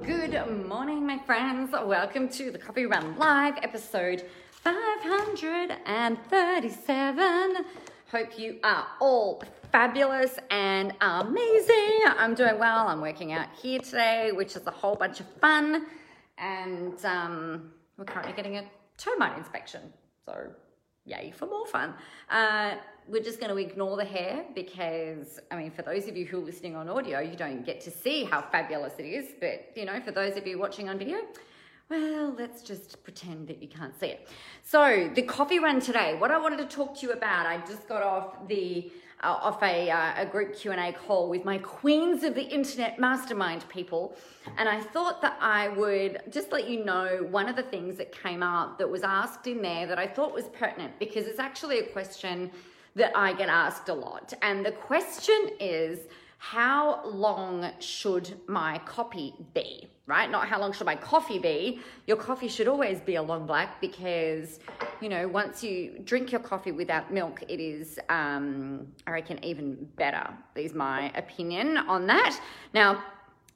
Good morning, my friends. Welcome to the Coffee Run Live episode 537. Hope you are all fabulous and amazing. I'm doing well. I'm working out here today, which is a whole bunch of fun. And um, we're currently getting a termite inspection. So, yay for more fun. Uh, we're just going to ignore the hair because, I mean, for those of you who are listening on audio, you don't get to see how fabulous it is. But, you know, for those of you watching on video, well, let's just pretend that you can't see it. So, the coffee run today, what I wanted to talk to you about, I just got off the uh, off a, uh, a group q&a call with my queens of the internet mastermind people and i thought that i would just let you know one of the things that came up that was asked in there that i thought was pertinent because it's actually a question that I get asked a lot. And the question is, how long should my copy be? Right? Not how long should my coffee be. Your coffee should always be a long black because, you know, once you drink your coffee without milk, it is, um, I reckon, even better, is my opinion on that. Now,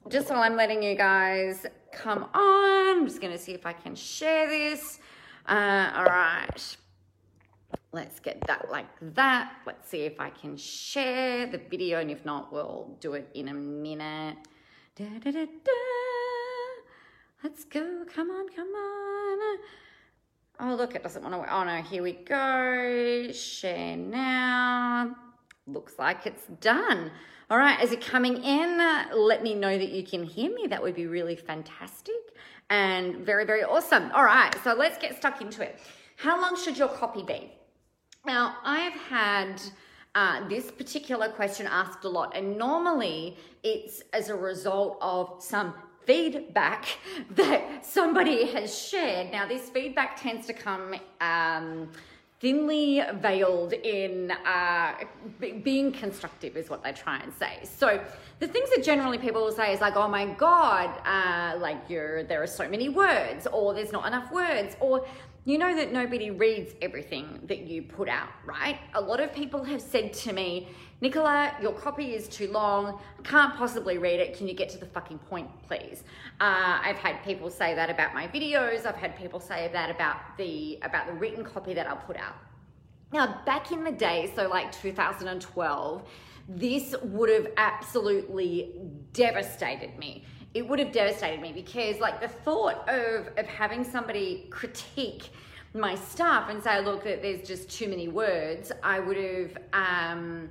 just while I'm letting you guys come on, I'm just going to see if I can share this. Uh, all right. Let's get that like that. Let's see if I can share the video, and if not, we'll do it in a minute. Da, da, da, Let's go. Come on, come on. Oh, look, it doesn't want to. Oh, no, here we go. Share now. Looks like it's done. All right, is it coming in? Let me know that you can hear me. That would be really fantastic and very, very awesome. All right, so let's get stuck into it. How long should your copy be? Now, I've had uh, this particular question asked a lot, and normally it's as a result of some feedback that somebody has shared. Now, this feedback tends to come um, thinly veiled in uh, b- being constructive, is what they try and say. So, the things that generally people will say is like, "Oh my god, uh, like you're there are so many words," or "There's not enough words," or you know that nobody reads everything that you put out, right? A lot of people have said to me, Nicola, your copy is too long. I can't possibly read it. Can you get to the fucking point, please? Uh, I've had people say that about my videos. I've had people say that about the about the written copy that I'll put out. Now, back in the day, so like 2012, this would have absolutely devastated me it would have devastated me because like the thought of of having somebody critique my stuff and say look that there's just too many words i would have um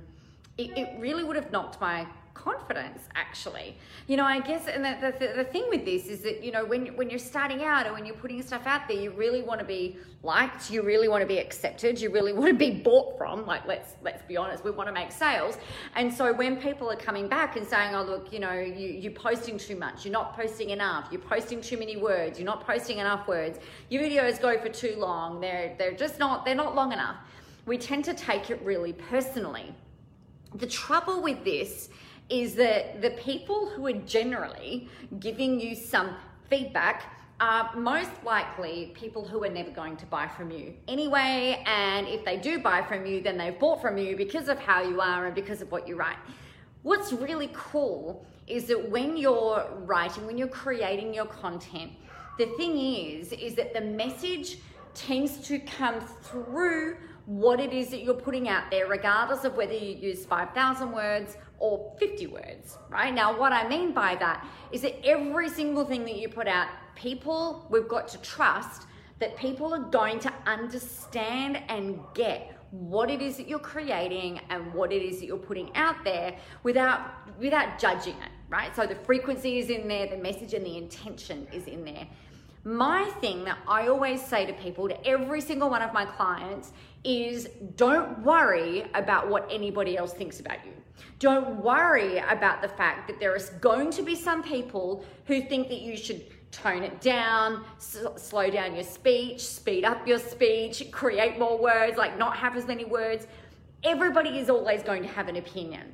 it, it really would have knocked my confidence actually. You know i guess and the, the, the thing with this is that you know when, when you're starting out or when you're putting stuff out there you really want to be liked you really want to be accepted you really want to be bought from. Like let's let's be honest we want to make sales. And so when people are coming back and saying oh look you know you, you're posting too much you're not posting enough you're posting too many words you're not posting enough words your videos go for too long they're they're just not they're not long enough we tend to take it really personally. The trouble with this is that the people who are generally giving you some feedback are most likely people who are never going to buy from you anyway. And if they do buy from you, then they've bought from you because of how you are and because of what you write. What's really cool is that when you're writing, when you're creating your content, the thing is, is that the message tends to come through what it is that you're putting out there, regardless of whether you use 5,000 words or 50 words, right? Now, what I mean by that is that every single thing that you put out, people, we've got to trust that people are going to understand and get what it is that you're creating and what it is that you're putting out there without without judging it right so the frequency is in there the message and the intention is in there my thing that I always say to people, to every single one of my clients, is don't worry about what anybody else thinks about you. Don't worry about the fact that there is going to be some people who think that you should tone it down, s- slow down your speech, speed up your speech, create more words, like not have as many words. Everybody is always going to have an opinion.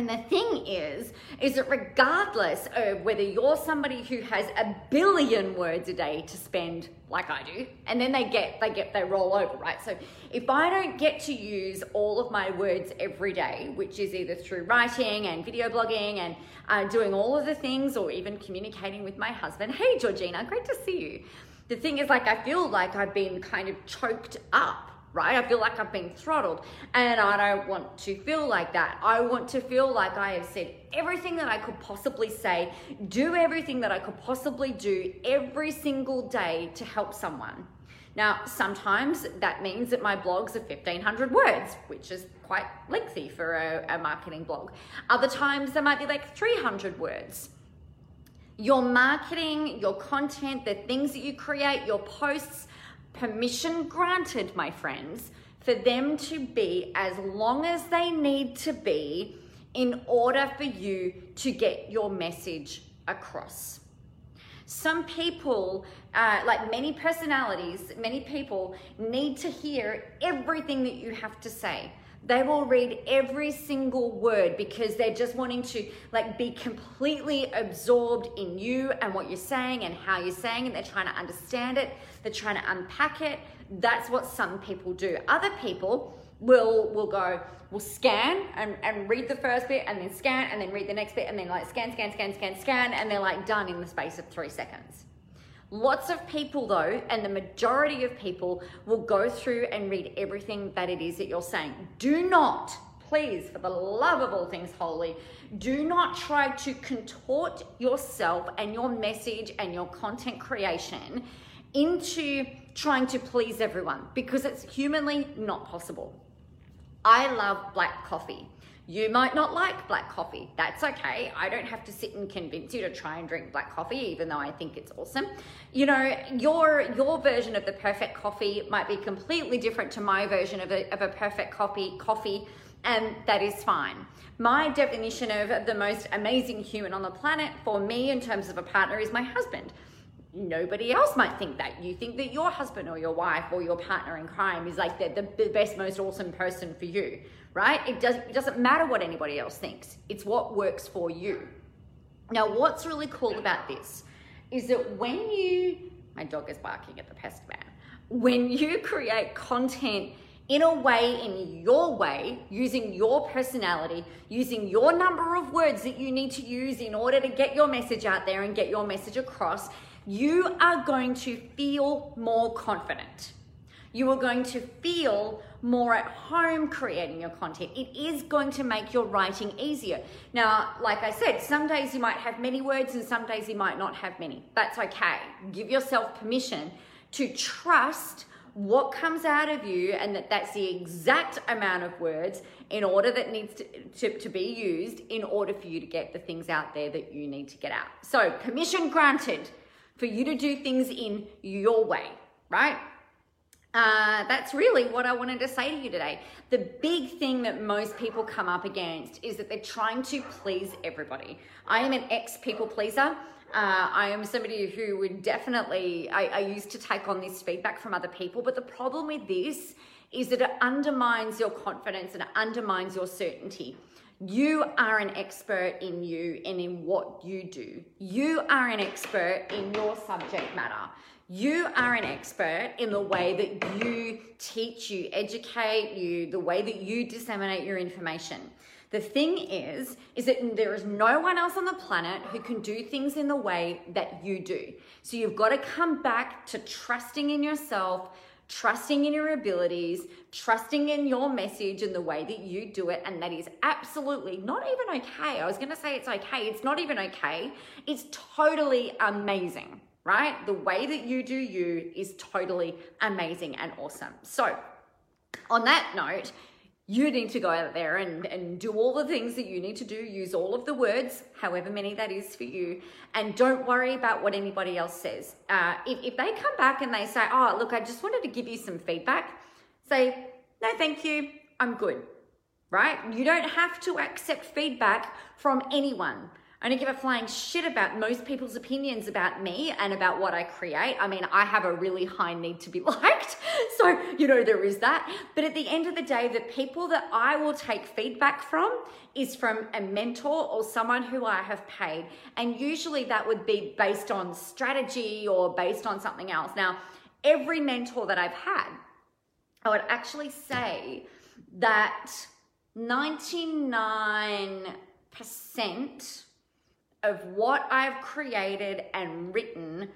And the thing is, is that regardless of whether you're somebody who has a billion words a day to spend, like I do, and then they get, they get, they roll over, right? So if I don't get to use all of my words every day, which is either through writing and video blogging and uh, doing all of the things, or even communicating with my husband, hey Georgina, great to see you. The thing is, like, I feel like I've been kind of choked up right? I feel like I've been throttled and I don't want to feel like that. I want to feel like I have said everything that I could possibly say, do everything that I could possibly do every single day to help someone. Now, sometimes that means that my blogs are 1500 words, which is quite lengthy for a, a marketing blog. Other times they might be like 300 words. Your marketing, your content, the things that you create, your posts, permission granted, my friends, for them to be as long as they need to be in order for you to get your message across. Some people, uh, like many personalities, many people need to hear everything that you have to say. They will read every single word because they're just wanting to like be completely absorbed in you and what you're saying and how you're saying and they're trying to understand it. They're trying to unpack it. That's what some people do. Other people will will go will scan and, and read the first bit and then scan and then read the next bit and then like scan scan scan scan scan and they're like done in the space of three seconds Lots of people, though, and the majority of people will go through and read everything that it is that you're saying. Do not, please, for the love of all things holy, do not try to contort yourself and your message and your content creation into trying to please everyone because it's humanly not possible. I love black coffee. You might not like black coffee. That's okay. I don't have to sit and convince you to try and drink black coffee, even though I think it's awesome. You know, your your version of the perfect coffee might be completely different to my version of a, of a perfect coffee coffee, and that is fine. My definition of the most amazing human on the planet for me in terms of a partner is my husband nobody else might think that. You think that your husband or your wife or your partner in crime is like the, the, the best, most awesome person for you right? It, does, it doesn't matter what anybody else thinks, it's what works for you. Now, what's really cool about this is that when you, my dog is barking at the pest man, when you create content in a way, in your way, using your personality, using your number of words that you need to use in order to get your message out there and get your message across, you are going to feel more confident. You are going to feel more at home creating your content. It is going to make your writing easier. Now, like I said, some days you might have many words and some days you might not have many. That's okay. Give yourself permission to trust what comes out of you and that that's the exact amount of words in order that needs to, to, to, be used in order for you to get the things out there that you need to get out. So permission granted for you to do things in your way, right? Uh, that's really what I wanted to say to you today. The big thing that most people come up against is that they're trying to please everybody. I am an ex people pleaser. Uh, I am somebody who would definitely, I, I used to take on this feedback from other people, but the problem with this is that it undermines your confidence and it undermines your certainty. You are an expert in you and in what you do. You are an expert in your subject matter. You are an expert in the way that you teach, you educate, you the way that you disseminate your information. The thing is, is that there is no one else on the planet who can do things in the way that you do. So you've got to come back to trusting in yourself, trusting in your abilities, trusting in your message and the way that you do it. And that is absolutely not even okay. I was going to say it's okay. It's not even okay. It's totally amazing right? The way that you do you is totally amazing and awesome. So, on that note, you need to go out there and, and do all the things that you need to do. Use all of the words, however many that is for you, and don't worry about what anybody else says. Uh, if, if they come back and they say, Oh, look, I just wanted to give you some feedback, say, No, thank you, I'm good, right? You don't have to accept feedback from anyone. I don't give a flying shit about most people's opinions about me and about what I create. I mean, I have a really high need to be liked. So, you know, there is that. But at the end of the day, the people that I will take feedback from is from a mentor or someone who I have paid. And usually that would be based on strategy or based on something else. Now, every mentor that I've had, I would actually say that 99% of what I've created and written,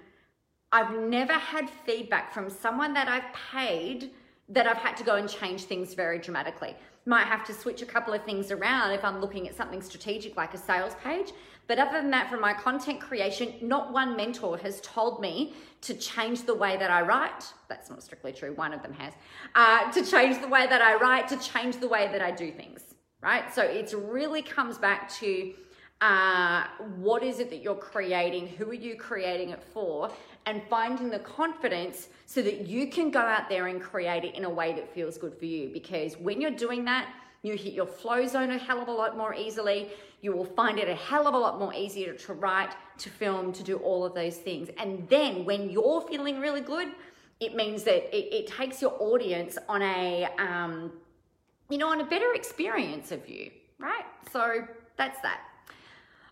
I've never had feedback from someone that I've paid that I've had to go and change things very dramatically. Might have to switch a couple of things around if I'm looking at something strategic like a sales page. But other than that, from my content creation, not one mentor has told me to change the way that I write. That's not strictly true, one of them has. Uh, to change the way that I write, to change the way that I do things, right? So it really comes back to uh, what is it that you're creating? Who are you creating it for? And finding the confidence so that you can go out there and create it in a way that feels good for you. Because when you're doing that, you hit your flow zone a hell of a lot more easily. You will find it a hell of a lot more easier to write, to film, to do all of those things. And then when you're feeling really good, it means that it, it takes your audience on a, um, you know, on a better experience of you, right? So that's that.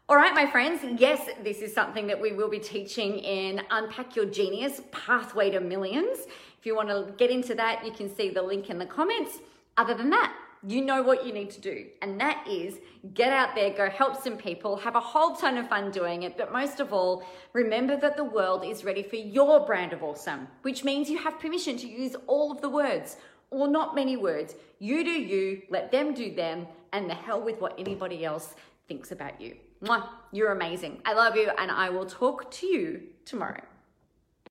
All right, my friends, yes, this is something that we will be teaching in Unpack Your Genius Pathway to Millions. If you want to get into that, you can see the link in the comments. Other than that, you know what you need to do, and that is get out there, go help some people, have a whole ton of fun doing it. But most of all, remember that the world is ready for your brand of awesome, which means you have permission to use all of the words or not many words. You do you, let them do them, and the hell with what anybody else thinks about you. Mwah, you're amazing. I love you, and I will talk to you tomorrow.